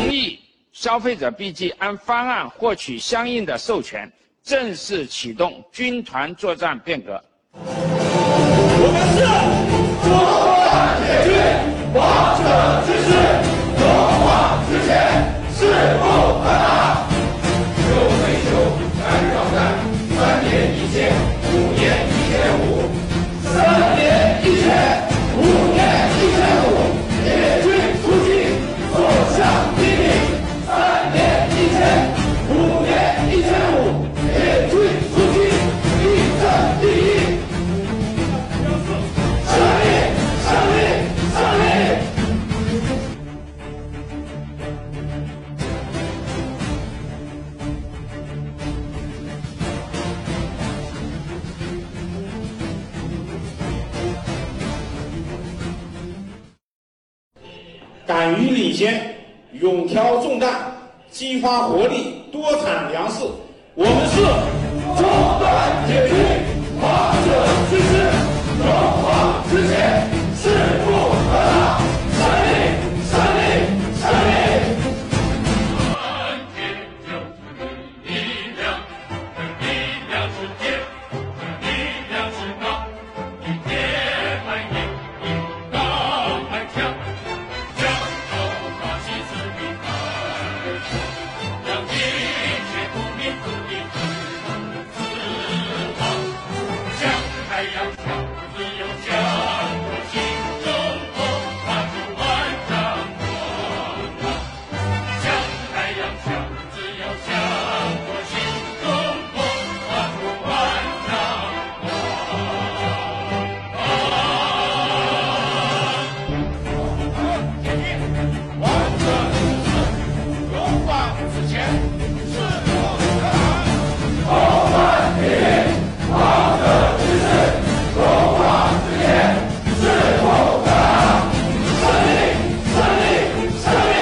同意消费者 BG 按方案获取相应的授权，正式启动军团作战变革。我们是敢于领先，勇挑重担，激发活力，多产粮食。我们是中段铁军，Williams, Williams.